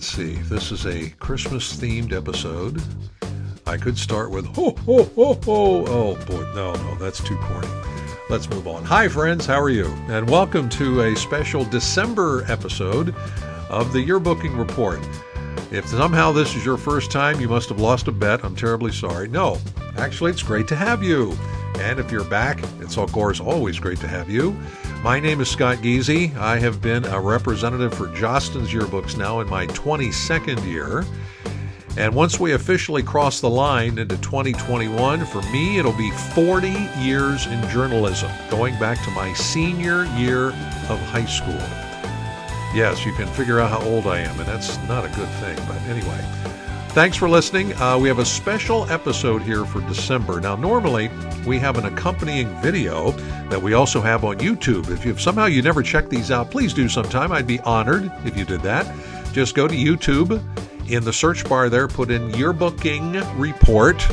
let's see. This is a Christmas themed episode. I could start with ho ho ho ho. Oh boy, no, no, that's too corny. Let's move on. Hi, friends, how are you? And welcome to a special December episode of the Yearbooking Report. If somehow this is your first time, you must have lost a bet. I'm terribly sorry. No, actually, it's great to have you. And if you're back, it's of course always great to have you. My name is Scott Geezy. I have been a representative for Jostens Yearbooks now in my 22nd year. And once we officially cross the line into 2021, for me, it'll be 40 years in journalism, going back to my senior year of high school. Yes, you can figure out how old I am, and that's not a good thing, but anyway. Thanks for listening. Uh, we have a special episode here for December. Now, normally we have an accompanying video that we also have on YouTube. If you somehow you never checked these out, please do sometime. I'd be honored if you did that. Just go to YouTube. In the search bar there, put in yearbooking report.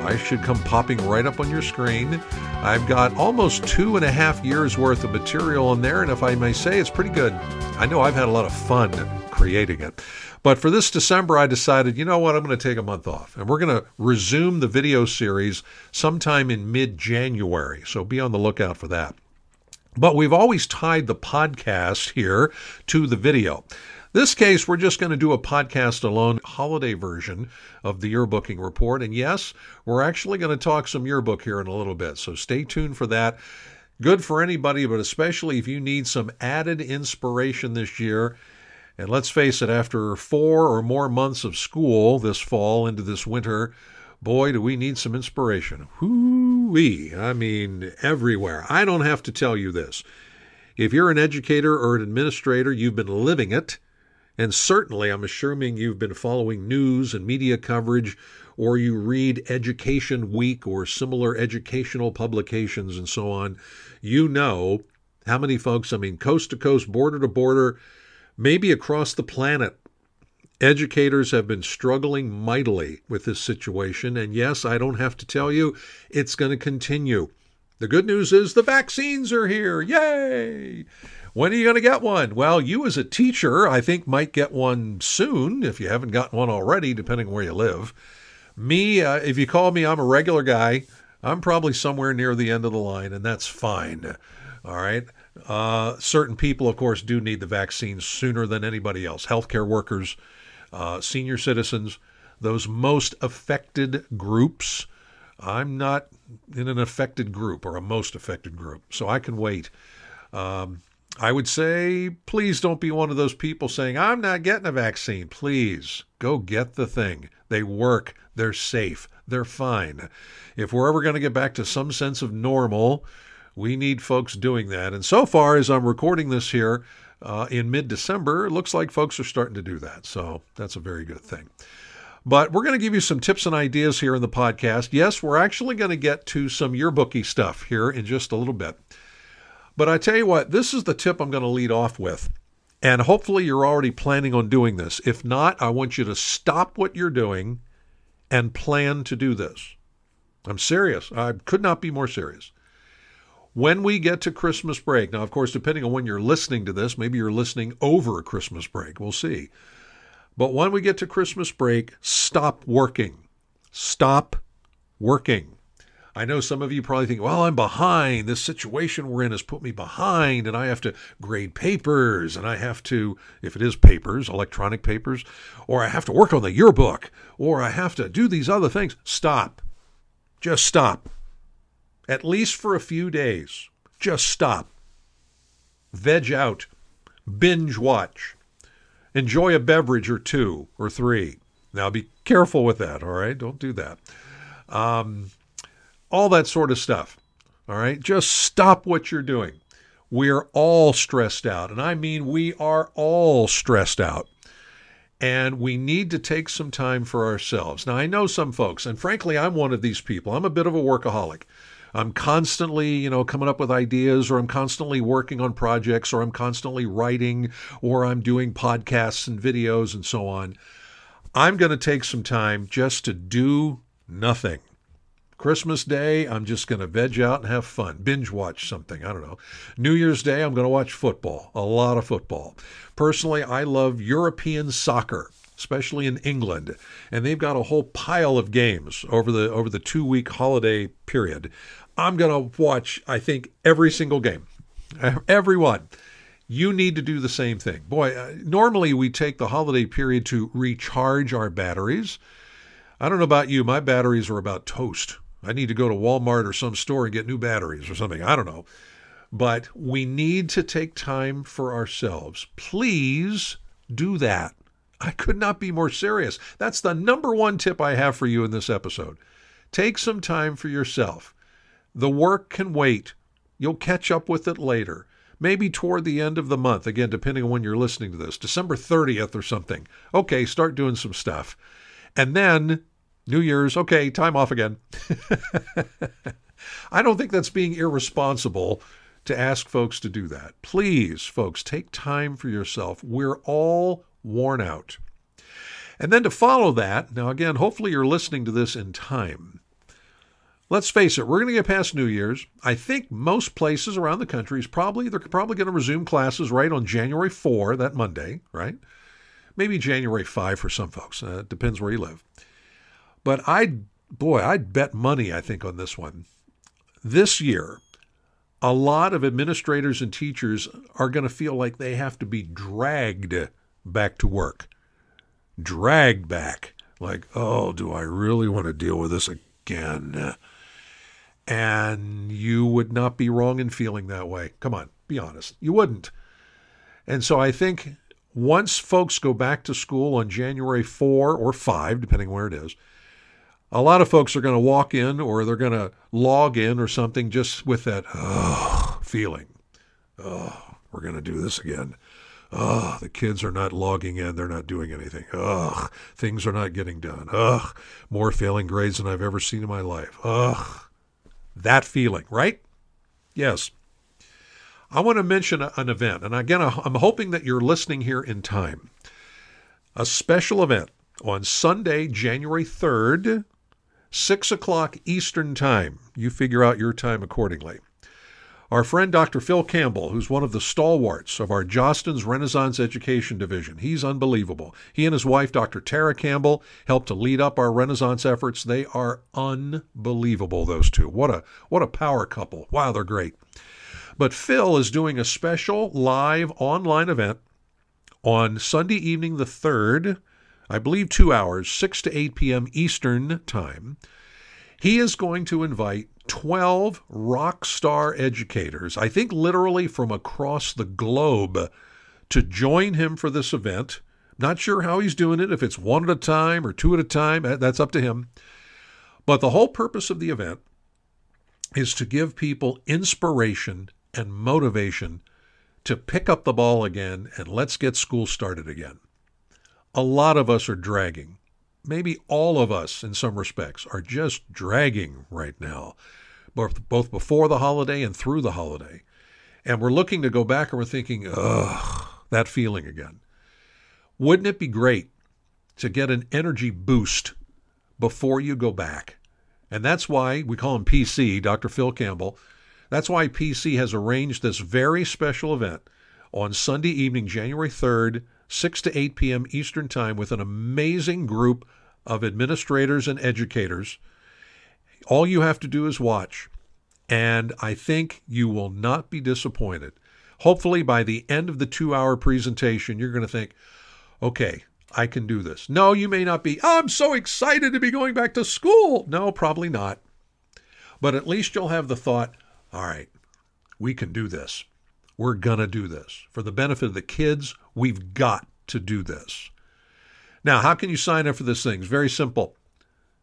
I should come popping right up on your screen. I've got almost two and a half years worth of material in there, and if I may say, it's pretty good. I know I've had a lot of fun creating it. But for this December, I decided, you know what, I'm going to take a month off. And we're going to resume the video series sometime in mid January. So be on the lookout for that. But we've always tied the podcast here to the video. This case, we're just going to do a podcast alone holiday version of the yearbooking report. And yes, we're actually going to talk some yearbook here in a little bit. So stay tuned for that. Good for anybody, but especially if you need some added inspiration this year and let's face it, after four or more months of school this fall into this winter, boy, do we need some inspiration. Whoo-wee. I mean, everywhere. I don't have to tell you this. If you're an educator or an administrator, you've been living it. And certainly, I'm assuming you've been following news and media coverage, or you read Education Week or similar educational publications and so on. You know how many folks, I mean, coast to coast, border to border, maybe across the planet. Educators have been struggling mightily with this situation, and yes, I don't have to tell you, it's going to continue. The good news is the vaccines are here. Yay! When are you going to get one? Well, you as a teacher, I think, might get one soon if you haven't gotten one already, depending where you live. Me, uh, if you call me, I'm a regular guy. I'm probably somewhere near the end of the line, and that's fine. All right. Uh, certain people, of course, do need the vaccines sooner than anybody else healthcare workers, uh, senior citizens, those most affected groups. I'm not in an affected group or a most affected group, so I can wait. Um, I would say, please don't be one of those people saying, I'm not getting a vaccine. Please go get the thing. They work, they're safe, they're fine. If we're ever going to get back to some sense of normal, we need folks doing that. And so far, as I'm recording this here uh, in mid December, it looks like folks are starting to do that. So that's a very good thing. But we're going to give you some tips and ideas here in the podcast. Yes, we're actually going to get to some yearbooky stuff here in just a little bit. But I tell you what, this is the tip I'm going to lead off with. And hopefully you're already planning on doing this. If not, I want you to stop what you're doing and plan to do this. I'm serious. I could not be more serious. When we get to Christmas break, now, of course, depending on when you're listening to this, maybe you're listening over Christmas break. We'll see. But when we get to Christmas break, stop working. Stop working. I know some of you probably think, well, I'm behind. This situation we're in has put me behind, and I have to grade papers, and I have to, if it is papers, electronic papers, or I have to work on the yearbook, or I have to do these other things. Stop. Just stop at least for a few days. Just stop. Veg out. Binge watch. Enjoy a beverage or two or three. Now be careful with that, all right? Don't do that. Um, all that sort of stuff, all right? Just stop what you're doing. We're all stressed out, and I mean we are all stressed out. And we need to take some time for ourselves. Now, I know some folks, and frankly, I'm one of these people. I'm a bit of a workaholic. I'm constantly, you know, coming up with ideas or I'm constantly working on projects or I'm constantly writing or I'm doing podcasts and videos and so on. I'm going to take some time just to do nothing. Christmas Day, I'm just going to veg out and have fun, binge watch something. I don't know. New Year's Day, I'm going to watch football, a lot of football. Personally, I love European soccer especially in England, and they've got a whole pile of games over the over the two week holiday period. I'm going to watch, I think, every single game, every one. You need to do the same thing. Boy, uh, normally we take the holiday period to recharge our batteries. I don't know about you, my batteries are about toast. I need to go to Walmart or some store and get new batteries or something. I don't know. But we need to take time for ourselves. Please do that. I could not be more serious. That's the number one tip I have for you in this episode. Take some time for yourself. The work can wait. You'll catch up with it later. Maybe toward the end of the month, again, depending on when you're listening to this, December 30th or something. Okay, start doing some stuff. And then New Year's, okay, time off again. I don't think that's being irresponsible to ask folks to do that. Please, folks, take time for yourself. We're all worn out. And then to follow that, now again, hopefully you're listening to this in time. Let's face it, we're going to get past New Year's. I think most places around the country is probably they're probably going to resume classes right on January 4, that Monday, right? Maybe January 5 for some folks. Uh, it depends where you live. But I'd boy, I'd bet money I think on this one. This year, a lot of administrators and teachers are going to feel like they have to be dragged back to work. Dragged back. Like, oh, do I really want to deal with this again? And you would not be wrong in feeling that way. Come on, be honest. You wouldn't. And so I think once folks go back to school on January 4 or 5, depending where it is, a lot of folks are going to walk in or they're going to log in or something just with that oh, feeling. Oh, we're going to do this again. Ugh, the kids are not logging in. They're not doing anything. Ugh, things are not getting done. Ugh, more failing grades than I've ever seen in my life. Ugh, that feeling, right? Yes. I want to mention an event, and again, I'm hoping that you're listening here in time. A special event on Sunday, January 3rd, 6 o'clock Eastern Time. You figure out your time accordingly. Our friend Dr. Phil Campbell, who's one of the stalwarts of our Jostens Renaissance Education Division, he's unbelievable. He and his wife, Dr. Tara Campbell, helped to lead up our Renaissance efforts. They are unbelievable, those two. What a what a power couple. Wow, they're great. But Phil is doing a special live online event on Sunday evening the 3rd, I believe 2 hours, 6 to 8 p.m. Eastern Time. He is going to invite 12 rock star educators, I think literally from across the globe, to join him for this event. Not sure how he's doing it, if it's one at a time or two at a time, that's up to him. But the whole purpose of the event is to give people inspiration and motivation to pick up the ball again and let's get school started again. A lot of us are dragging maybe all of us in some respects are just dragging right now, both, before the holiday and through the holiday. And we're looking to go back and we're thinking, ugh, that feeling again. Wouldn't it be great to get an energy boost before you go back? And that's why we call him PC, Dr. Phil Campbell. That's why PC has arranged this very special event on Sunday evening, January 3rd 6 to 8 p.m. Eastern Time, with an amazing group of administrators and educators. All you have to do is watch, and I think you will not be disappointed. Hopefully, by the end of the two hour presentation, you're going to think, okay, I can do this. No, you may not be, oh, I'm so excited to be going back to school. No, probably not. But at least you'll have the thought, all right, we can do this. We're going to do this. For the benefit of the kids, we've got to do this. Now, how can you sign up for this thing? It's very simple.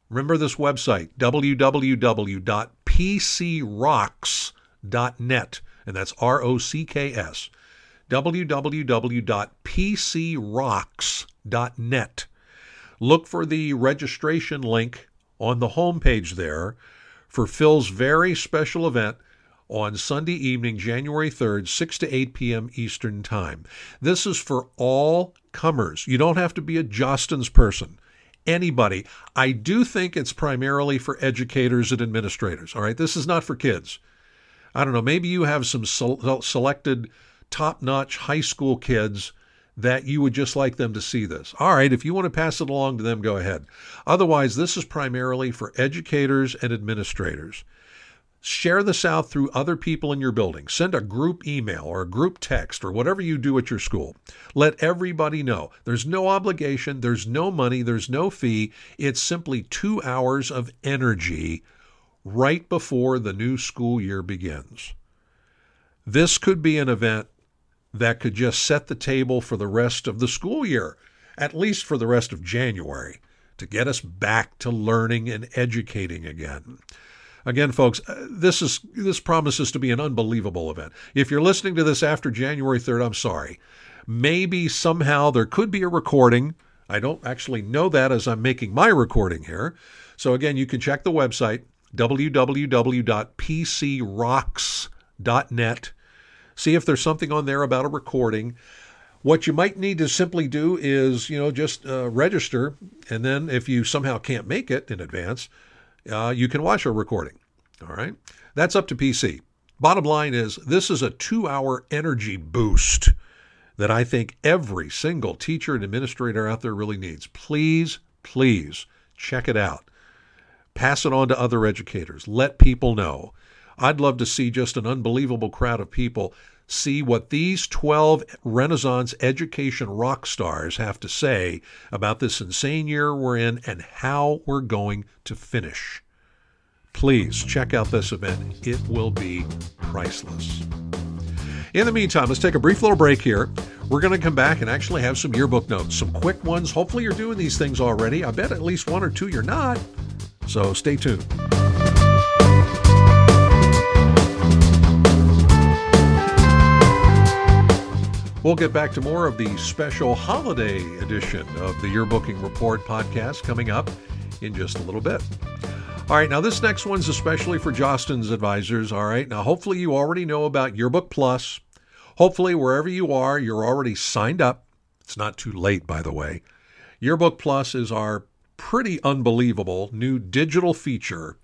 Remember this website, www.pcrocks.net, and that's R O C K S. www.pcrocks.net. Look for the registration link on the homepage there for Phil's very special event on Sunday evening, January 3rd, 6 to 8 p.m. Eastern Time. This is for all comers. You don't have to be a Jostens person. anybody. I do think it's primarily for educators and administrators. All right, this is not for kids. I don't know, maybe you have some selected top notch high school kids that you would just like them to see this. All right, if you want to pass it along to them, go ahead. Otherwise, this is primarily for educators and administrators. Share this out through other people in your building. Send a group email or a group text or whatever you do at your school. Let everybody know. There's no obligation, there's no money, there's no fee. It's simply two hours of energy right before the new school year begins. This could be an event that could just set the table for the rest of the school year, at least for the rest of January, to get us back to learning and educating again. Again, folks, uh, this is this promises to be an unbelievable event. If you're listening to this after January 3rd, I'm sorry. Maybe somehow there could be a recording. I don't actually know that as I'm making my recording here. So again, you can check the website www.pcrocks.net see if there's something on there about a recording. What you might need to simply do is, you know, just uh, register, and then if you somehow can't make it in advance, uh, you can watch a recording. All right, that's up to PC. Bottom line is, this is a two-hour energy boost that I think every single teacher and administrator out there really needs. Please, please check it out. Pass it on to other educators. Let people know. I'd love to see just an unbelievable crowd of people see what these 12 Renaissance education rock stars have to say about this insane year we're in and how we're going to finish. Please check out this event. It will be priceless. In the meantime, let's take a brief little break here. We're going to come back and actually have some yearbook notes, some quick ones. Hopefully, you're doing these things already. I bet at least one or two you're not. So stay tuned. We'll get back to more of the special holiday edition of the Yearbooking Report podcast coming up in just a little bit. All right, now this next one's especially for Jostens advisors. All right, now hopefully you already know about Yearbook Plus. Hopefully, wherever you are, you're already signed up. It's not too late, by the way. Yearbook Plus is our pretty unbelievable new digital feature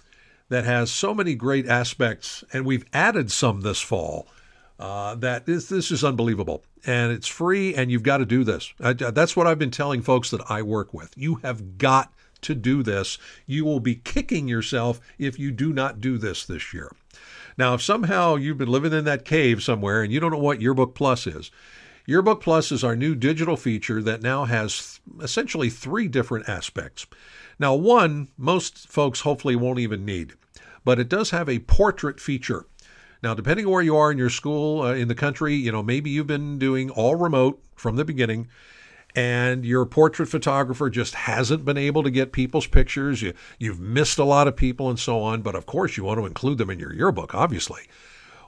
that has so many great aspects, and we've added some this fall uh, that this, this is unbelievable. And it's free, and you've got to do this. I, that's what I've been telling folks that I work with. You have got to do this. You will be kicking yourself if you do not do this this year. Now, if somehow you've been living in that cave somewhere and you don't know what Yearbook Plus is, Yearbook Plus is our new digital feature that now has essentially three different aspects. Now, one, most folks hopefully won't even need, but it does have a portrait feature. Now, depending on where you are in your school, uh, in the country, you know, maybe you've been doing all remote from the beginning and your portrait photographer just hasn't been able to get people's pictures. You, you've missed a lot of people and so on, but of course you want to include them in your yearbook, obviously.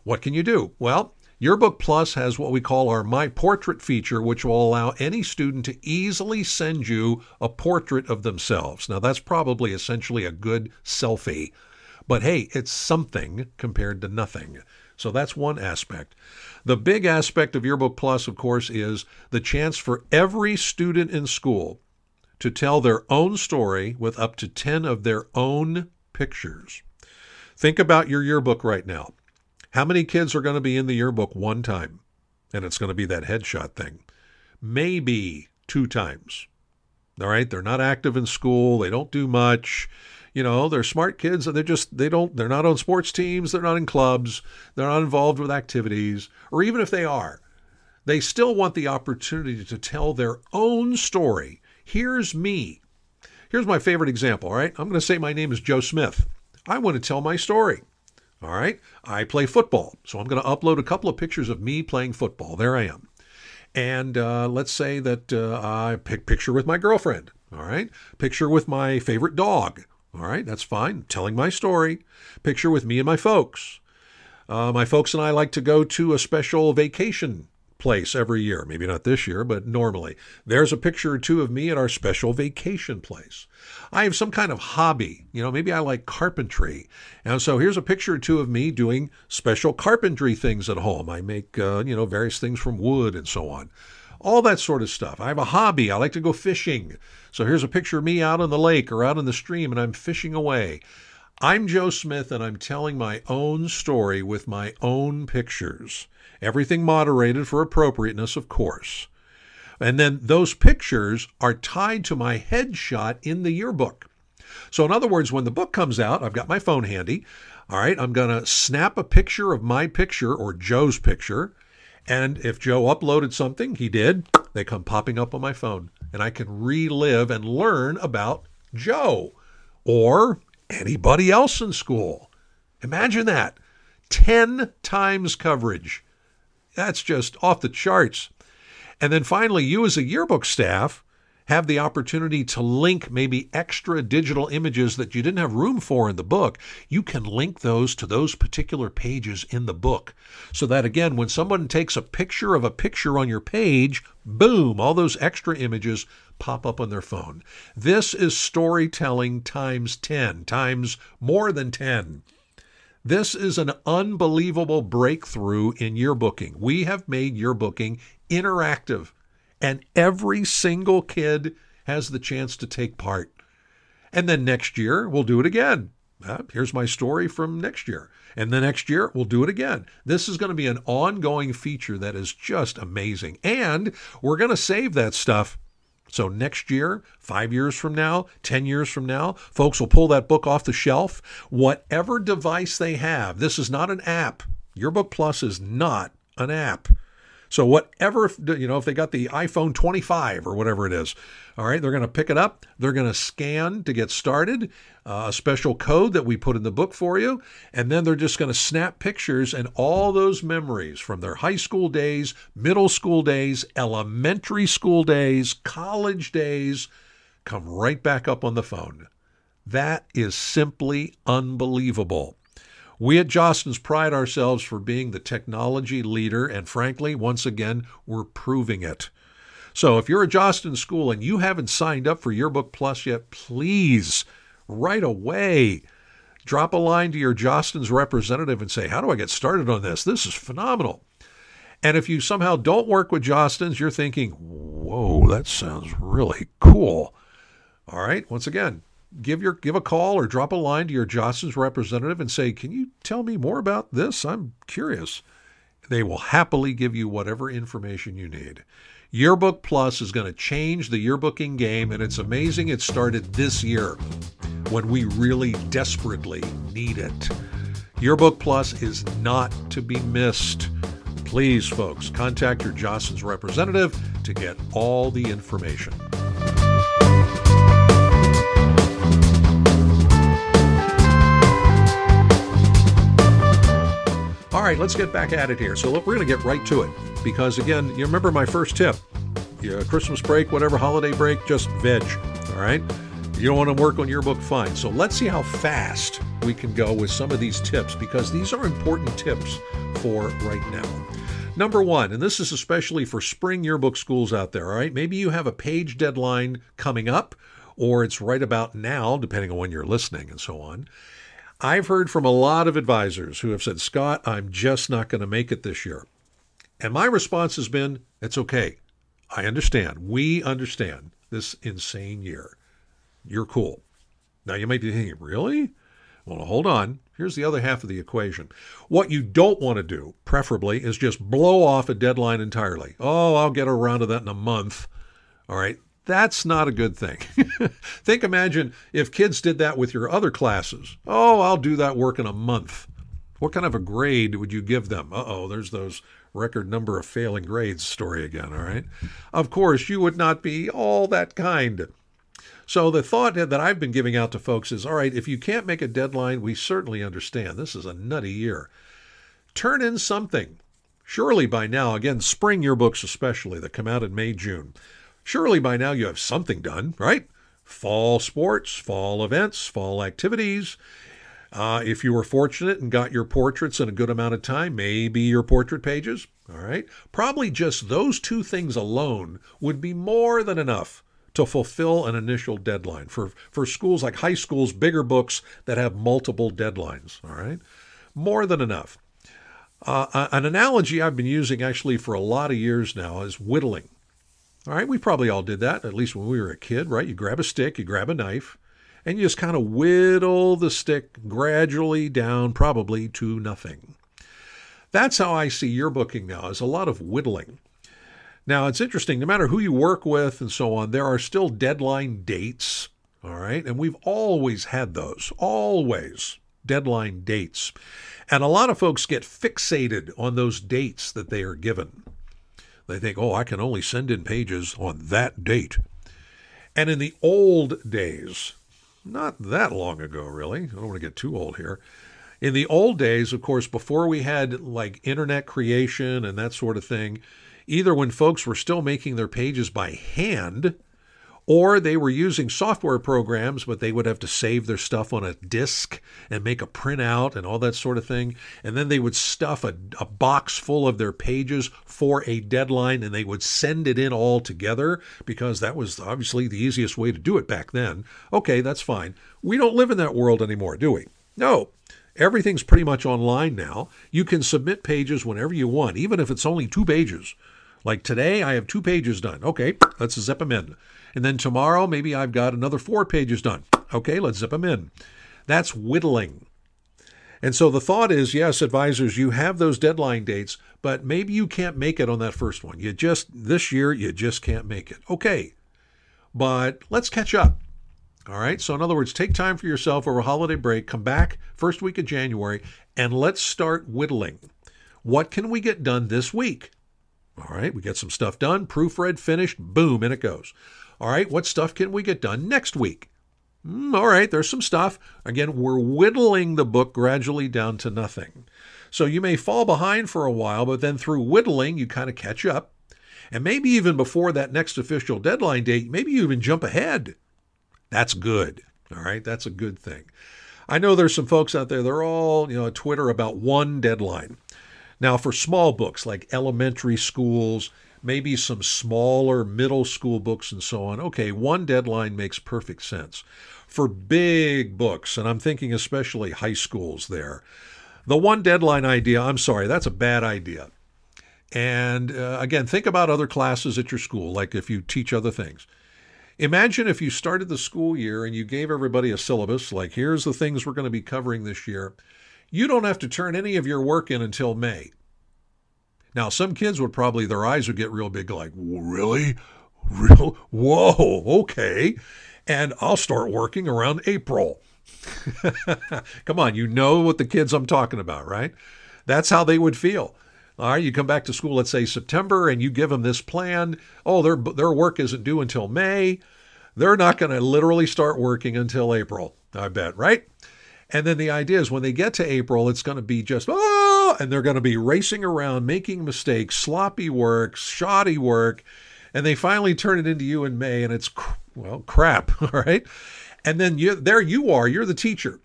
What can you do? Well, Yearbook Plus has what we call our My Portrait feature, which will allow any student to easily send you a portrait of themselves. Now, that's probably essentially a good selfie but hey, it's something compared to nothing. So that's one aspect. The big aspect of Yearbook Plus, of course, is the chance for every student in school to tell their own story with up to 10 of their own pictures. Think about your yearbook right now. How many kids are going to be in the yearbook one time? And it's going to be that headshot thing. Maybe two times. All right, they're not active in school, they don't do much. You know, they're smart kids and they're just they don't they're not on sports teams, they're not in clubs, they're not involved with activities, or even if they are, they still want the opportunity to tell their own story. Here's me. Here's my favorite example, all right? I'm going to say my name is Joe Smith. I want to tell my story. All right? I play football. So I'm going to upload a couple of pictures of me playing football. There I am. And uh, let's say that uh, I pick picture with my girlfriend. All right? Picture with my favorite dog. All right, that's fine. Telling my story. Picture with me and my folks. Uh, my folks and I like to go to a special vacation place every year. Maybe not this year, but normally. There's a picture or two of me at our special vacation place. I have some kind of hobby. You know, maybe I like carpentry. And so here's a picture or two of me doing special carpentry things at home. I make, uh, you know, various things from wood and so on. All that sort of stuff. I have a hobby. I like to go fishing. So here's a picture of me out on the lake or out in the stream, and I'm fishing away. I'm Joe Smith, and I'm telling my own story with my own pictures. Everything moderated for appropriateness, of course. And then those pictures are tied to my headshot in the yearbook. So, in other words, when the book comes out, I've got my phone handy. All right, I'm going to snap a picture of my picture or Joe's picture. And if Joe uploaded something, he did, they come popping up on my phone. And I can relive and learn about Joe or anybody else in school. Imagine that 10 times coverage. That's just off the charts. And then finally, you as a yearbook staff have the opportunity to link maybe extra digital images that you didn't have room for in the book. You can link those to those particular pages in the book. So that again, when someone takes a picture of a picture on your page, boom, all those extra images pop up on their phone. This is storytelling times 10, times more than 10. This is an unbelievable breakthrough in yearbooking. We have made yearbooking interactive and every single kid has the chance to take part. And then next year, we'll do it again. Uh, here's my story from next year. And the next year, we'll do it again. This is going to be an ongoing feature that is just amazing. And we're going to save that stuff. So next year, five years from now, 10 years from now, folks will pull that book off the shelf. Whatever device they have, this is not an app. Yearbook Plus is not an app. So whatever, you know, if they got the iPhone 25 or whatever it is, all right, they're going to pick it up. They're going to scan to get started, uh, a special code that we put in the book for you, and then they're just going to snap pictures and all those memories from their high school days, middle school days, elementary school days, college days come right back up on the phone. That is simply unbelievable. We at Jostens pride ourselves for being the technology leader, and frankly, once again, we're proving it. So if you're a Jostens school and you haven't signed up for Yearbook Plus yet, please, right away, drop a line to your Jostens representative and say, How do I get started on this? This is phenomenal. And if you somehow don't work with Jostens, you're thinking, Whoa, that sounds really cool. All right, once again, give your give a call or drop a line to your Jostens representative and say, "Can you tell me more about this? I'm curious." They will happily give you whatever information you need. Yearbook Plus is going to change the yearbooking game, and it's amazing it started this year when we really desperately need it. Yearbook Plus is not to be missed. Please, folks, contact your Jostens representative to get all the information. Right, let's get back at it here. So look, we're going to get right to it because again, you remember my first tip: yeah, Christmas break, whatever holiday break, just veg. All right. You don't want to work on your book, fine. So let's see how fast we can go with some of these tips because these are important tips for right now. Number one, and this is especially for spring yearbook schools out there, all right? Maybe you have a page deadline coming up, or it's right about now, depending on when you're listening and so on. I've heard from a lot of advisors who have said, Scott, I'm just not going to make it this year. And my response has been, it's okay. I understand. We understand this insane year. You're cool. Now you might be thinking, really? Well, hold on. Here's the other half of the equation. What you don't want to do, preferably, is just blow off a deadline entirely. Oh, I'll get around to that in a month. All right. That's not a good thing. Think, imagine if kids did that with your other classes. Oh, I'll do that work in a month. What kind of a grade would you give them? Uh oh, there's those record number of failing grades story again, all right? Of course, you would not be all that kind. So the thought that I've been giving out to folks is all right, if you can't make a deadline, we certainly understand. This is a nutty year. Turn in something. Surely by now, again, spring yearbooks especially that come out in May, June. Surely by now you have something done, right? Fall sports, fall events, fall activities. Uh, if you were fortunate and got your portraits in a good amount of time, maybe your portrait pages. All right. Probably just those two things alone would be more than enough to fulfill an initial deadline for, for schools like high schools, bigger books that have multiple deadlines. All right. More than enough. Uh, an analogy I've been using actually for a lot of years now is whittling. All right, we probably all did that, at least when we were a kid, right? You grab a stick, you grab a knife, and you just kind of whittle the stick gradually down, probably to nothing. That's how I see yearbooking now, is a lot of whittling. Now, it's interesting, no matter who you work with and so on, there are still deadline dates, all right? And we've always had those, always deadline dates. And a lot of folks get fixated on those dates that they are given. They think, oh, I can only send in pages on that date. And in the old days, not that long ago, really, I don't want to get too old here. In the old days, of course, before we had like internet creation and that sort of thing, either when folks were still making their pages by hand, or they were using software programs, but they would have to save their stuff on a disk and make a printout and all that sort of thing. And then they would stuff a, a, box full of their pages for a deadline and they would send it in all together because that was obviously the easiest way to do it back then. Okay, that's fine. We don't live in that world anymore, do we? No. Everything's pretty much online now. You can submit pages whenever you want, even if it's only two pages. Like today, I have two pages done. Okay, let's zip them in. And then tomorrow, maybe I've got another four pages done. Okay, let's zip them in. That's whittling. And so the thought is yes, advisors, you have those deadline dates, but maybe you can't make it on that first one. You just, this year, you just can't make it. Okay, but let's catch up. All right. So, in other words, take time for yourself over holiday break, come back first week of January, and let's start whittling. What can we get done this week? All right. We get some stuff done, proofread, finished, boom, and it goes. All right, what stuff can we get done next week? Mm, all right, there's some stuff. Again, we're whittling the book gradually down to nothing. So you may fall behind for a while, but then through whittling, you kind of catch up. And maybe even before that next official deadline date, maybe you even jump ahead. That's good. All right, that's a good thing. I know there's some folks out there, they're all, you know, Twitter about one deadline. Now, for small books like elementary schools, maybe some smaller middle school books and so on. Okay, one deadline makes perfect sense. For big books, and I'm thinking especially high schools there, the one deadline idea, I'm sorry, that's a bad idea. And uh, again, think about other classes at your school, like if you teach other things. Imagine if you started the school year and you gave everybody a syllabus, like here's the things we're going to be covering this year. You don't have to turn any of your work in until May. Now, some kids would probably, their eyes would get real big, like, really? Real? Whoa, okay. And I'll start working around April. Come on, you know what the kids I'm talking about, right? That's how they would feel. All right, you come back to school, let's say September, and you give them this plan. Oh, their their work isn't due until May. They're not going to literally start working until April. I bet, right? And then the idea is when they get to April, it's going to be just, oh, and they're going to be racing around, making mistakes, sloppy work, shoddy work. And they finally turn it into you in May, and it's, well, crap, all right? And then you, there you are, you're the teacher,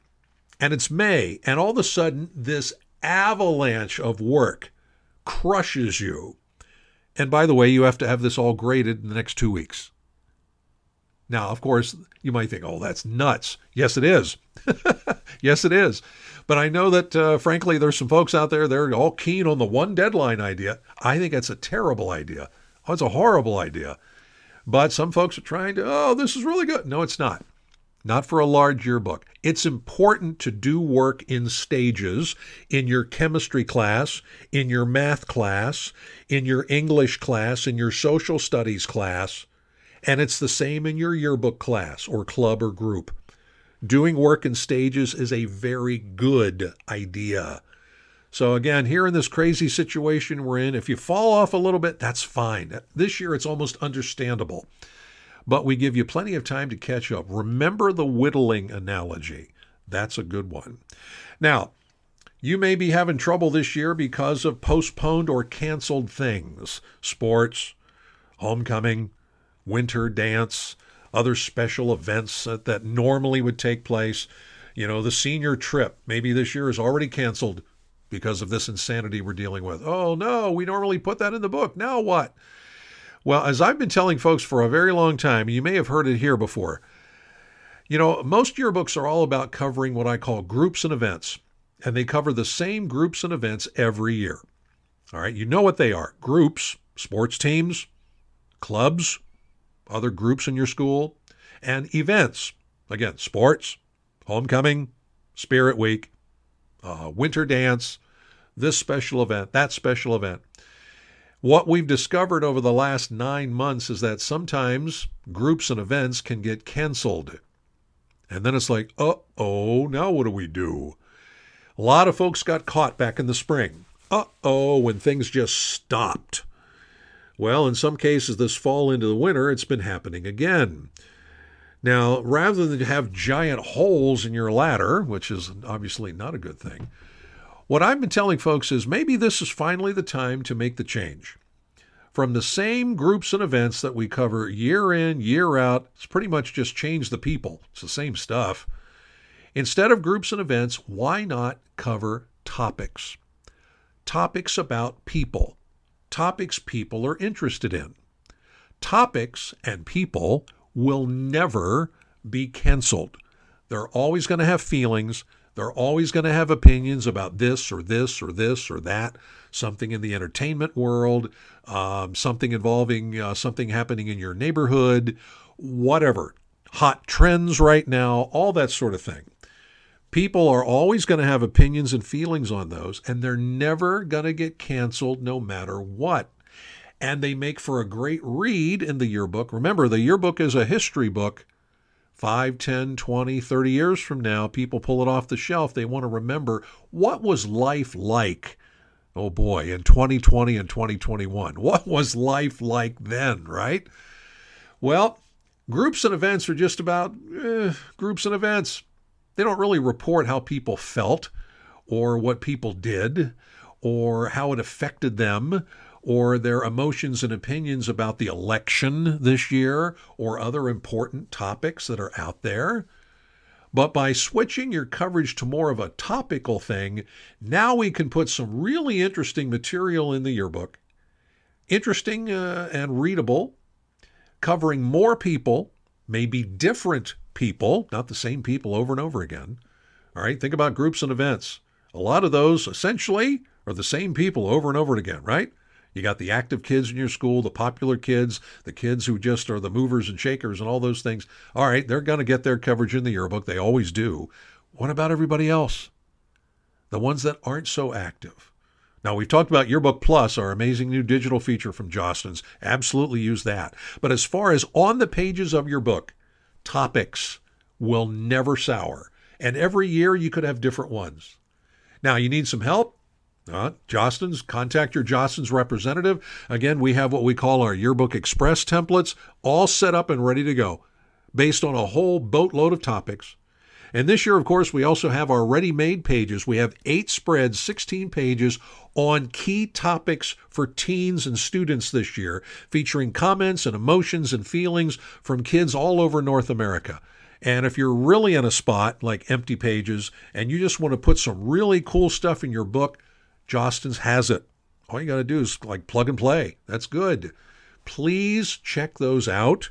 and it's May, and all of a sudden, this avalanche of work crushes you. And by the way, you have to have this all graded in the next two weeks. Now, of course, you might think, oh, that's nuts. Yes, it is. yes, it is. But I know that, uh, frankly, there's some folks out there, they're all keen on the one deadline idea. I think it's a terrible idea. Oh, it's a horrible idea. But some folks are trying to, oh, this is really good. No, it's not. Not for a large yearbook. It's important to do work in stages in your chemistry class, in your math class, in your English class, in your social studies class and it's the same in your yearbook class or club or group. Doing work in stages is a very good idea. So, again, here in this crazy situation we're in, if you fall off a little bit, that's fine. This year it's almost understandable. But we give you plenty of time to catch up. Remember the whittling analogy. That's a good one. Now, you may be having trouble this year because of postponed or canceled things sports, homecoming, winter dance, other special events that, that normally would take place. You know, the senior trip, maybe this year is already canceled because of this insanity we're dealing with. Oh, no, we normally put that in the book. Now what? Well, as I've been telling folks for a very long time, you may have heard it here before. You know, most yearbooks are all about covering what I call groups and events, and they cover the same groups and events every year. All right, you know what they are groups, sports teams, clubs, other groups in your school, and events. Again, sports, homecoming, spirit week, uh, winter dance, this special event, that special event. What we've discovered over the last nine months is that sometimes groups and events can get canceled. And then it's like, uh oh, now what do we do? A lot of folks got caught back in the spring. Uh oh, when things just stopped. Well, in some cases, this fall into the winter, it's been happening again. Now, rather than have giant holes in your ladder, which is obviously not a good thing, what I've been telling folks is maybe this is finally the time to make the change. From the same groups and events that we cover year in, year out, it's pretty much just change the people. It's the same stuff. Instead of groups and events, why not cover topics? Topics about people. Topics people are interested in. Topics and people will never be canceled. They're always going to have feelings. They're always going to have opinions about this or this or this or that, something in the entertainment world, um, something involving uh, something happening in your neighborhood, whatever. Hot trends right now, all that sort of thing. People are always going to have opinions and feelings on those, and they're never going to get canceled no matter what. And they make for a great read in the yearbook. Remember, the yearbook is a history book 5, 10, 20, 30 years from now, people pull it off the shelf. They want to remember what was life like? Oh boy, in 2020 and 2021. What was life like then, right? Well, groups and events are just about eh, groups and events. They don't really report how people felt or what people did or how it affected them or their emotions and opinions about the election this year or other important topics that are out there. But by switching your coverage to more of a topical thing, now we can put some really interesting material in the yearbook. Interesting uh, and readable, covering more people, maybe different people, not the same people over and over again. All right, think about groups and events. A lot of those essentially are the same people over and over again, right? You got the active kids in your school, the popular kids, the kids who just are the movers and shakers and all those things. All right, they're going to get their coverage in the yearbook. They always do. What about everybody else? The ones that aren't so active. Now, we've talked about Yearbook Plus, our amazing new digital feature from Jostens. Absolutely use that. But as far as on the pages of your book, topics will never sour. And every year you could have different ones. Now, you need some help? Uh, Jostens, contact your Jostens representative. Again, we have what we call our Yearbook Express templates, all set up and ready to go, based on a whole boatload of topics. And this year, of course, we also have our ready made pages. We have eight spreads, 16 pages on key topics for teens and students this year, featuring comments and emotions and feelings from kids all over North America. And if you're really in a spot like empty pages and you just want to put some really cool stuff in your book, Jostens has it. All you got to do is like plug and play. That's good. Please check those out.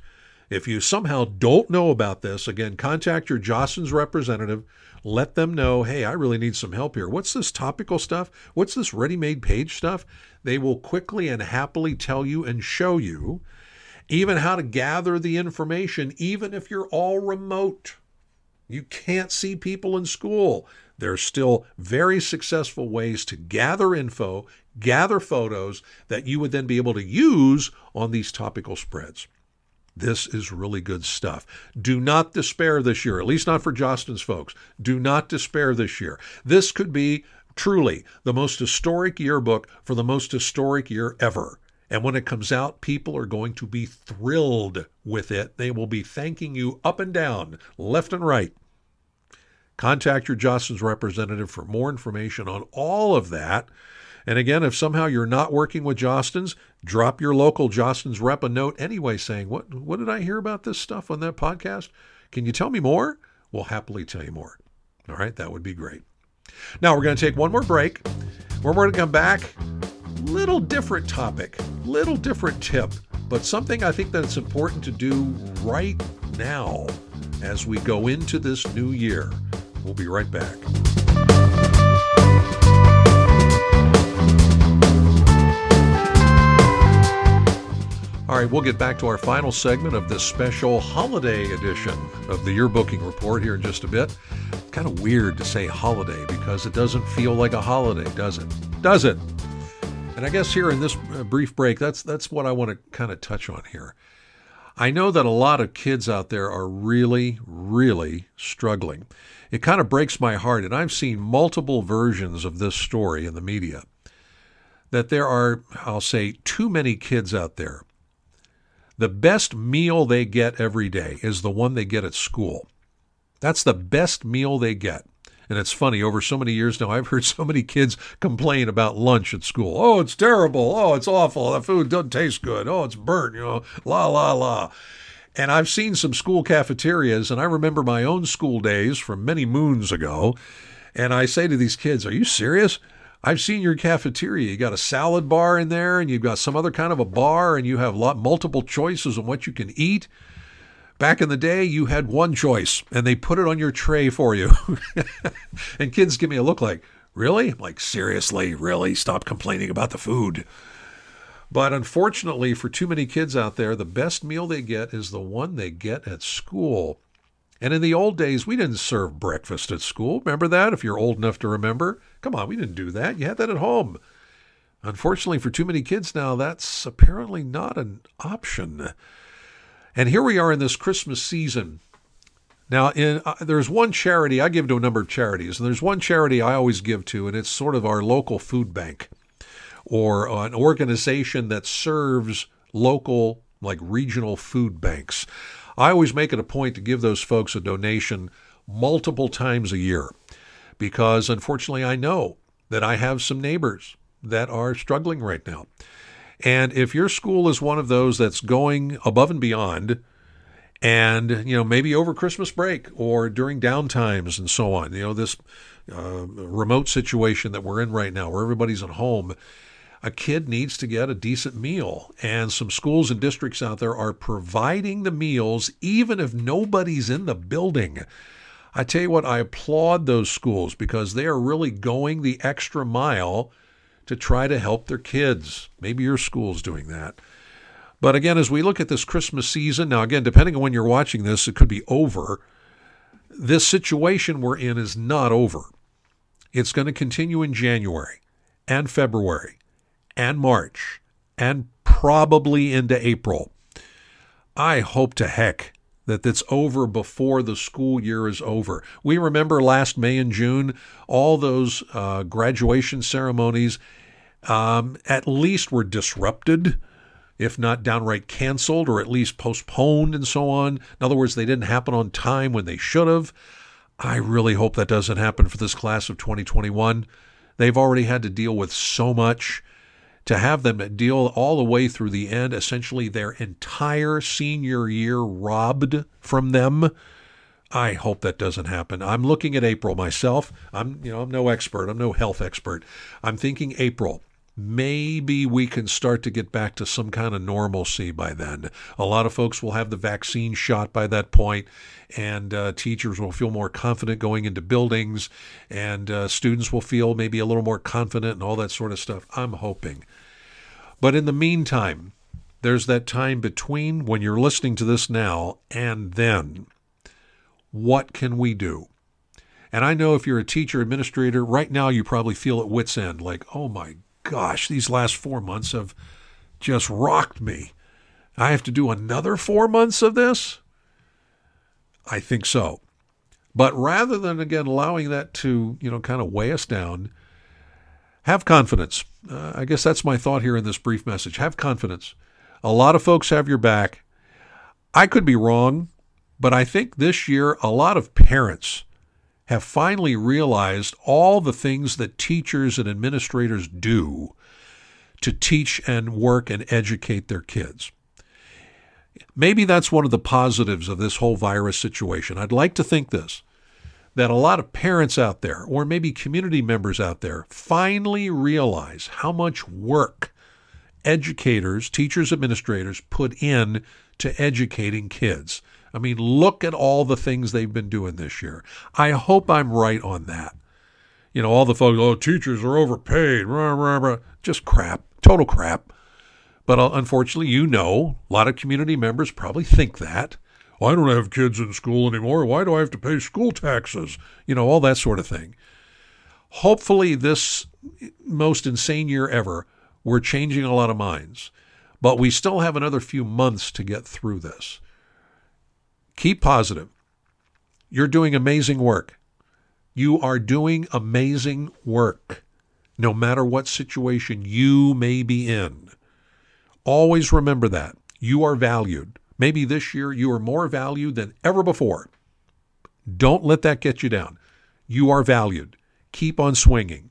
If you somehow don't know about this, again, contact your Jostens representative. Let them know, hey, I really need some help here. What's this topical stuff? What's this ready made page stuff? They will quickly and happily tell you and show you even how to gather the information, even if you're all remote. You can't see people in school. There are still very successful ways to gather info, gather photos that you would then be able to use on these topical spreads. This is really good stuff. Do not despair this year, at least not for Jostens folks. Do not despair this year. This could be truly the most historic yearbook for the most historic year ever. And when it comes out, people are going to be thrilled with it. They will be thanking you up and down, left and right. Contact your Jostens representative for more information on all of that. And again, if somehow you're not working with Jostens, drop your local Jostens rep a note anyway saying, what, what did I hear about this stuff on that podcast? Can you tell me more? We'll happily tell you more. All right, that would be great. Now we're going to take one more break. When we're going to come back, little different topic, little different tip, but something I think that's important to do right now as we go into this new year. We'll be right back. All right, we'll get back to our final segment of this special holiday edition of the Yearbooking Report here in just a bit. Kind of weird to say holiday because it doesn't feel like a holiday, does it? Does it? And I guess here in this uh, brief break, that's that's what I want to kind of touch on here. I know that a lot of kids out there are really, really struggling. It kind of breaks my heart, and I've seen multiple versions of this story in the media that there are, I'll say, too many kids out there. The best meal they get every day is the one they get at school. That's the best meal they get. And it's funny, over so many years now, I've heard so many kids complain about lunch at school. Oh, it's terrible. Oh, it's awful. The food doesn't taste good. Oh, it's burnt, you know, la, la, la. And I've seen some school cafeterias, and I remember my own school days from many moons ago. And I say to these kids, Are you serious? I've seen your cafeteria. You got a salad bar in there, and you've got some other kind of a bar, and you have lot, multiple choices on what you can eat. Back in the day, you had one choice, and they put it on your tray for you. and kids give me a look like, Really? I'm like, seriously, really? Stop complaining about the food. But unfortunately, for too many kids out there, the best meal they get is the one they get at school. And in the old days, we didn't serve breakfast at school. Remember that? If you're old enough to remember. Come on, we didn't do that. You had that at home. Unfortunately, for too many kids now, that's apparently not an option. And here we are in this Christmas season. Now, in, uh, there's one charity, I give to a number of charities, and there's one charity I always give to, and it's sort of our local food bank or an organization that serves local, like regional food banks. I always make it a point to give those folks a donation multiple times a year because unfortunately I know that I have some neighbors that are struggling right now. And if your school is one of those that's going above and beyond, and you know maybe over Christmas break or during downtimes and so on, you know this uh, remote situation that we're in right now, where everybody's at home, a kid needs to get a decent meal. And some schools and districts out there are providing the meals even if nobody's in the building. I tell you what, I applaud those schools because they are really going the extra mile to try to help their kids. Maybe your school's doing that. But again, as we look at this Christmas season, now again, depending on when you're watching this, it could be over. This situation we're in is not over. It's going to continue in January and February and March and probably into April. I hope to heck that it's over before the school year is over. We remember last May and June, all those uh, graduation ceremonies um, at least were disrupted, if not downright canceled or at least postponed and so on. In other words, they didn't happen on time when they should have. I really hope that doesn't happen for this class of 2021. They've already had to deal with so much to have them deal all the way through the end, essentially their entire senior year robbed from them. I hope that doesn't happen. I'm looking at April myself. I'm, you know, I'm no expert. I'm no health expert. I'm thinking April. Maybe we can start to get back to some kind of normalcy by then. A lot of folks will have the vaccine shot by that point, and uh, teachers will feel more confident going into buildings, and uh, students will feel maybe a little more confident and all that sort of stuff. I'm hoping. But in the meantime, there's that time between when you're listening to this now and then. What can we do? And I know if you're a teacher, administrator, right now you probably feel at wits' end like, oh my gosh, these last four months have just rocked me. I have to do another four months of this? I think so. But rather than, again, allowing that to, you know, kind of weigh us down, have confidence. Uh, I guess that's my thought here in this brief message. Have confidence. A lot of folks have your back. I could be wrong, but I think this year a lot of parents have finally realized all the things that teachers and administrators do to teach and work and educate their kids. Maybe that's one of the positives of this whole virus situation. I'd like to think this that a lot of parents out there, or maybe community members out there, finally realize how much work educators, teachers, administrators put in to educating kids. I mean, look at all the things they've been doing this year. I hope I'm right on that. You know, all the folks, oh, teachers are overpaid, rah, rah, rah. just crap, total crap. But uh, unfortunately, you know, a lot of community members probably think that. Well, I don't have kids in school anymore. Why do I have to pay school taxes? You know, all that sort of thing. Hopefully, this most insane year ever, we're changing a lot of minds. But we still have another few months to get through this. Keep positive. You're doing amazing work. You are doing amazing work, no matter what situation you may be in. Always remember that. You are valued. Maybe this year you are more valued than ever before. Don't let that get you down. You are valued. Keep on swinging.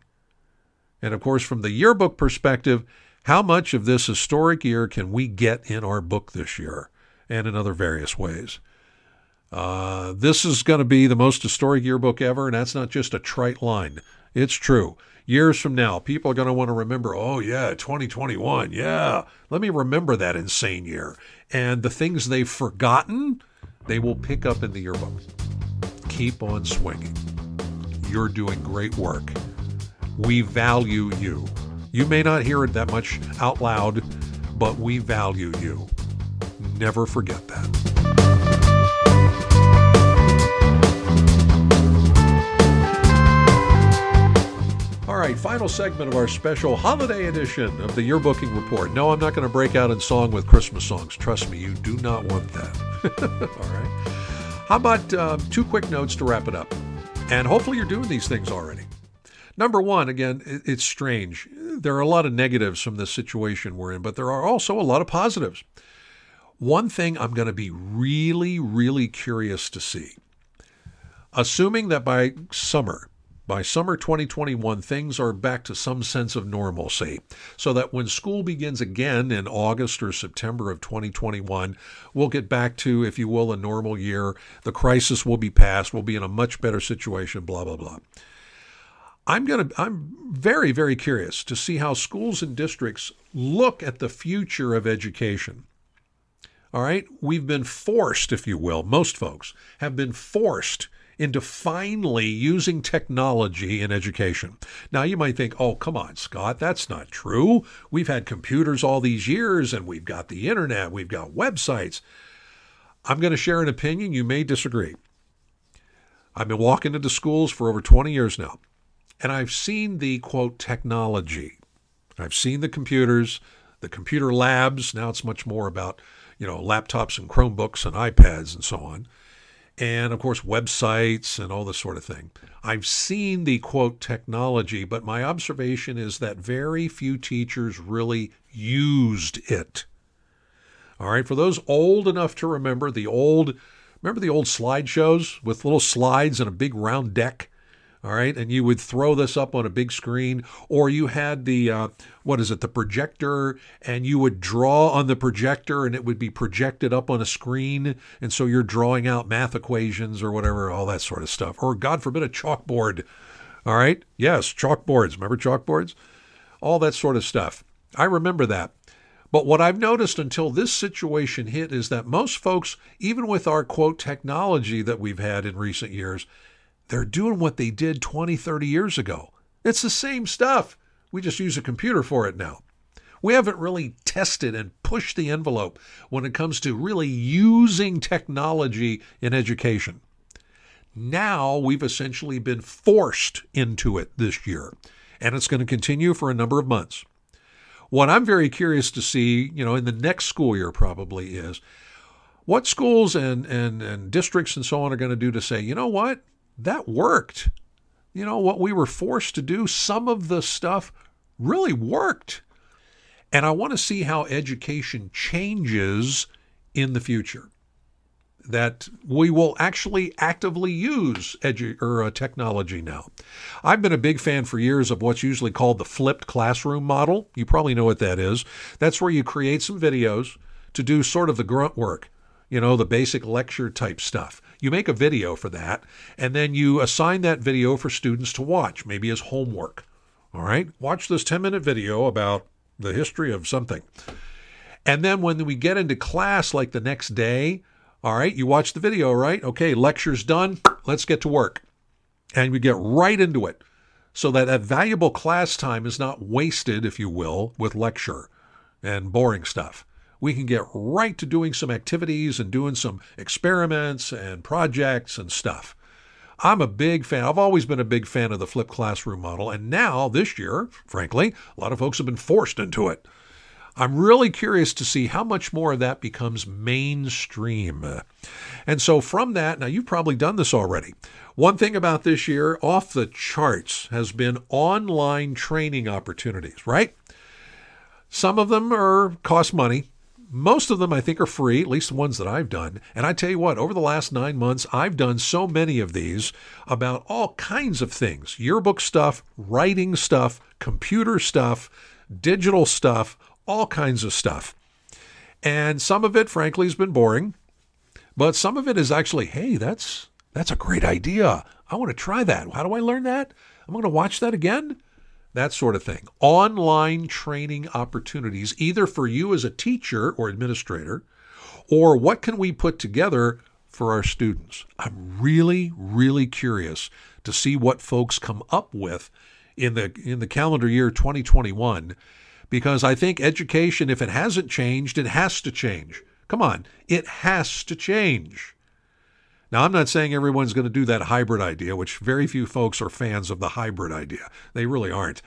And of course, from the yearbook perspective, how much of this historic year can we get in our book this year and in other various ways? Uh, this is going to be the most historic yearbook ever, and that's not just a trite line. It's true. Years from now, people are going to want to remember, oh, yeah, 2021. Yeah, let me remember that insane year. And the things they've forgotten, they will pick up in the yearbook. Keep on swinging. You're doing great work. We value you. You may not hear it that much out loud, but we value you. Never forget that. Right, final segment of our special holiday edition of the Yearbooking Report. No, I'm not going to break out in song with Christmas songs. Trust me, you do not want that. All right. How about uh, two quick notes to wrap it up? And hopefully you're doing these things already. Number one, again, it's strange. There are a lot of negatives from this situation we're in, but there are also a lot of positives. One thing I'm going to be really, really curious to see, assuming that by summer, by summer 2021, things are back to some sense of normalcy, so that when school begins again in August or September of 2021, we'll get back to, if you will, a normal year. The crisis will be past. We'll be in a much better situation, blah, blah, blah. I'm going to I'm very very curious to see how schools and districts look at the future of education. All right, we've been forced, if you will, most folks have been forced into finally using technology in education. Now, you might think, oh, come on, Scott, that's not true. We've had computers all these years and we've got the internet, we've got websites. I'm going to share an opinion. You may disagree. I've been walking into schools for over 20 years now, and I've seen the quote technology. I've seen the computers, the computer labs. Now it's much more about, you know, laptops and Chromebooks and iPads and so on and of course websites and all this sort of thing. I've seen the quote technology, but my observation is that very few teachers really used it. All right, for those old enough to remember the old remember the old slideshows with little slides and a big round deck? All right? And you would throw this up on a big screen or you had the uh, what is it the projector and you would draw on the projector and it would be projected up on a screen and so you're drawing out math equations or whatever all that sort of stuff. Or god forbid a chalkboard all right? Yes chalkboards. Remember chalkboards? All that sort of stuff. I remember that. But what I've noticed until this situation hit is that most folks, even with our quote technology that we've had in recent years, they're doing what they did 20, 30 years ago. It's the same stuff. We just use a computer for it now. We haven't really tested and pushed the envelope when it comes to really using technology in education. Now we've essentially been forced into it this year, and it's going to continue for a number of months. What I'm very curious to see, you know, in the next school year probably is what schools and, and, and districts and so on are going to do to say, you know what, that worked. You know, what we were forced to do, some of the stuff really worked. And I want to see how education changes in the future. That we will actually actively use edu- or uh, technology now. I've been a big fan for years of what's usually called the flipped classroom model. You probably know what that is. That's where you create some videos to do sort of the grunt work, you know, the basic lecture type stuff. You make a video for that, and then you assign that video for students to watch, maybe as homework. All right, watch this 10 minute video about the history of something. And then when we get into class, like the next day, all right, you watch the video, right? Okay, lecture's done. Let's get to work. And we get right into it so that that valuable class time is not wasted, if you will, with lecture. and boring stuff. We can get right to doing some activities and doing some experiments and projects and stuff. I'm a big fan. I've always been a big fan of the flipped classroom model. And now, this year, frankly, a lot of folks have been forced into it. I'm really curious to see how much more of that becomes mainstream. And so, from that, now you've probably done this already. One thing about this year, off the charts, has been online training opportunities, right? Some of them are cost money. Most of them, I think, are free, at least the ones that I've done. And I tell you what, over the last nine months, I've done so many of these about all kinds of things yearbook stuff, writing stuff, computer stuff, digital stuff, all kinds of stuff. And some of it, frankly, has been boring, but some of it is actually, hey, that's that's a great idea. I want to try that. How do I learn that? I'm going to watch that again. That sort of thing. Online training opportunities, either for you as a teacher or administrator, or what can we put together for our students? I'm really, really curious to see what folks come up with in the in the calendar year 2021 because I think education, if it hasn't changed, it has to change. Come on, it has to change. Now, I'm not saying everyone's going to do that hybrid idea, which very few folks are fans of the hybrid idea. They really aren't.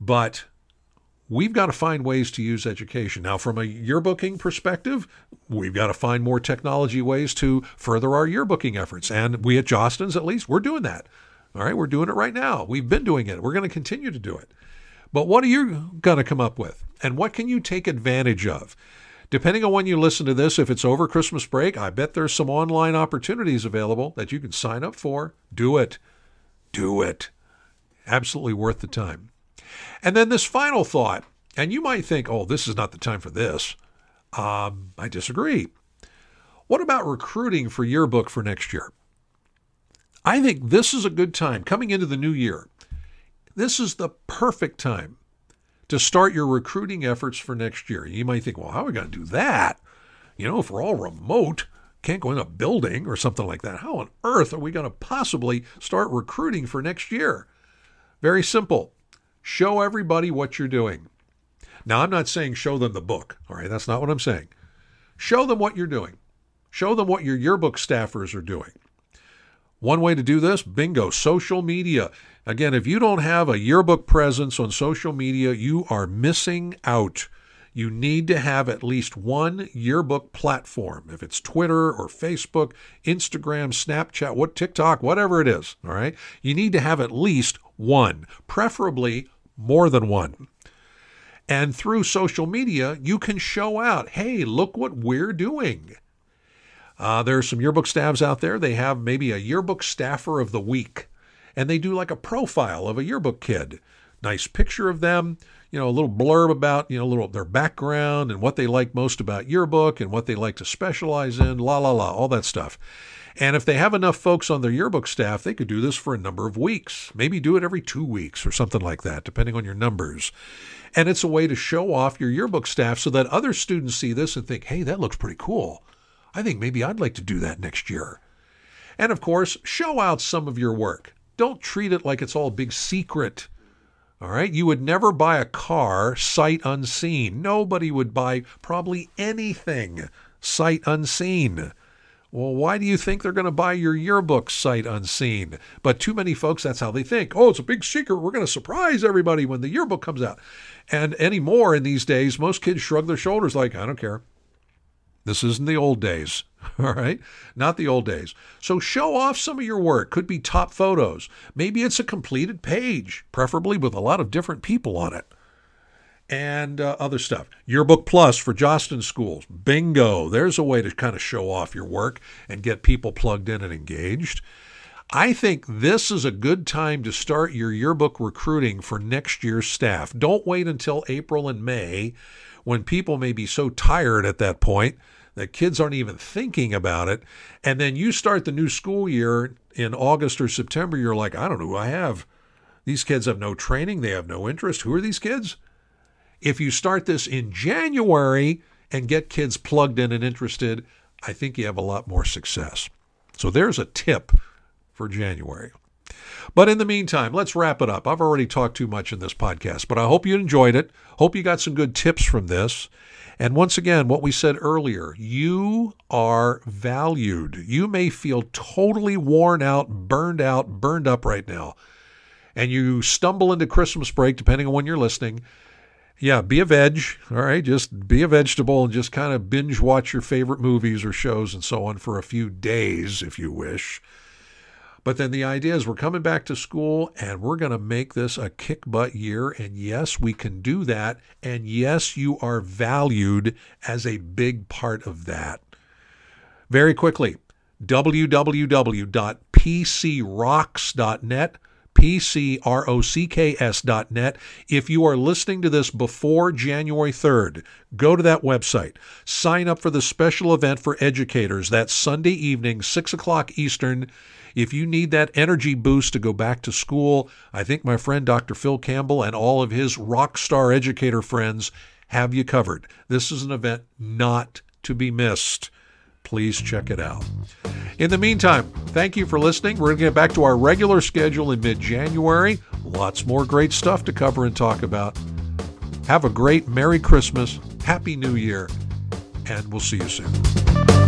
But we've got to find ways to use education. Now, from a yearbooking perspective, we've got to find more technology ways to further our yearbooking efforts. And we at Jostens, at least, we're doing that. All right, we're doing it right now. We've been doing it. We're going to continue to do it. But what are you going to come up with? And what can you take advantage of? Depending on when you listen to this, if it's over Christmas break, I bet there's some online opportunities available that you can sign up for. Do it. Do it. Absolutely worth the time. And then this final thought, and you might think, oh, this is not the time for this. Um, I disagree. What about recruiting for yearbook for next year? I think this is a good time coming into the new year this is the perfect time to start your recruiting efforts for next year. You might think, well, how are we going to do that? You know, if we're all remote, can't go in a building or something like that, how on earth are we going to possibly start recruiting for next year? Very simple. Show everybody what you're doing. Now, I'm not saying show them the book, all right? That's not what I'm saying. Show them what you're doing. Show them what your yearbook staffers are doing. One way to do this, bingo, social media. Again, if you don't have a yearbook presence on social media, you are missing out. You need to have at least one yearbook platform. If it's Twitter or Facebook, Instagram, Snapchat, what TikTok, whatever it is, all right? You need to have at least one, preferably more than one. And through social media, you can show out, hey, look what we're doing. Uh, there are some yearbook staffs out there. They have maybe a yearbook staffer of the week and they do like a profile of a yearbook kid. Nice picture of them, you know, a little blurb about, you know, a little their background and what they like most about yearbook and what they like to specialize in, la la la, all that stuff. And if they have enough folks on their yearbook staff, they could do this for a number of weeks. Maybe do it every two weeks or something like that, depending on your numbers. And it's a way to show off your yearbook staff so that other students see this and think, hey, that looks pretty cool. I think maybe I'd like to do that next year. And of course, show out some of your work. Don't treat it like it's all big secret. All right. You would never buy a car sight unseen. Nobody would buy probably anything sight unseen. Well, why do you think they're going to buy your yearbook sight unseen? But too many folks, that's how they think. Oh, it's a big secret. We're going to surprise everybody when the yearbook comes out. And anymore in these days, most kids shrug their shoulders like, I don't care. This isn't the old days. All right. Not the old days. So show off some of your work. Could be top photos. Maybe it's a completed page, preferably with a lot of different people on it. And uh, other stuff. Yearbook Plus for Jostens schools. Bingo. There's a way to kind of show off your work and get people plugged in and engaged. I think this is a good time to start your yearbook recruiting for next year's staff. Don't wait until April and May when people may be so tired at that point that kids aren't even thinking about it. And then you start the new school year in August or September, you're like, I don't know who I have. These kids have no training, they have no interest. Who are these kids? If you start this in January and get kids plugged in and interested, I think you have a lot more success. So there's a tip for January. But in the meantime, let's wrap it up. I've already talked too much in this podcast, but I hope you enjoyed it. Hope you got some good tips from this. And once again, what we said earlier, you are valued. You may feel totally worn out, burned out, burned up right now. And you stumble into Christmas break, depending on when you're listening. Yeah, be a veg. All right. Just be a vegetable and just kind of binge watch your favorite movies or shows and so on for a few days, if you wish. But then the idea is we're coming back to school and we're going to make this a kick butt year. And yes, we can do that. And yes, you are valued as a big part of that. Very quickly, www.pcrocks.net pcrocks.net. If you are listening to this before January 3rd, go to that website. Sign up for the special event for educators. that Sunday evening, 6 o'clock Eastern. If you need that energy boost to go back to school, I think my friend Dr. Phil Campbell and all of his rock star educator friends have you covered. This is an event not to be missed. Please check it out. In the meantime, thank you for listening. We're going to get back to our regular schedule in mid January. Lots more great stuff to cover and talk about. Have a great Merry Christmas, Happy New Year, and we'll see you soon.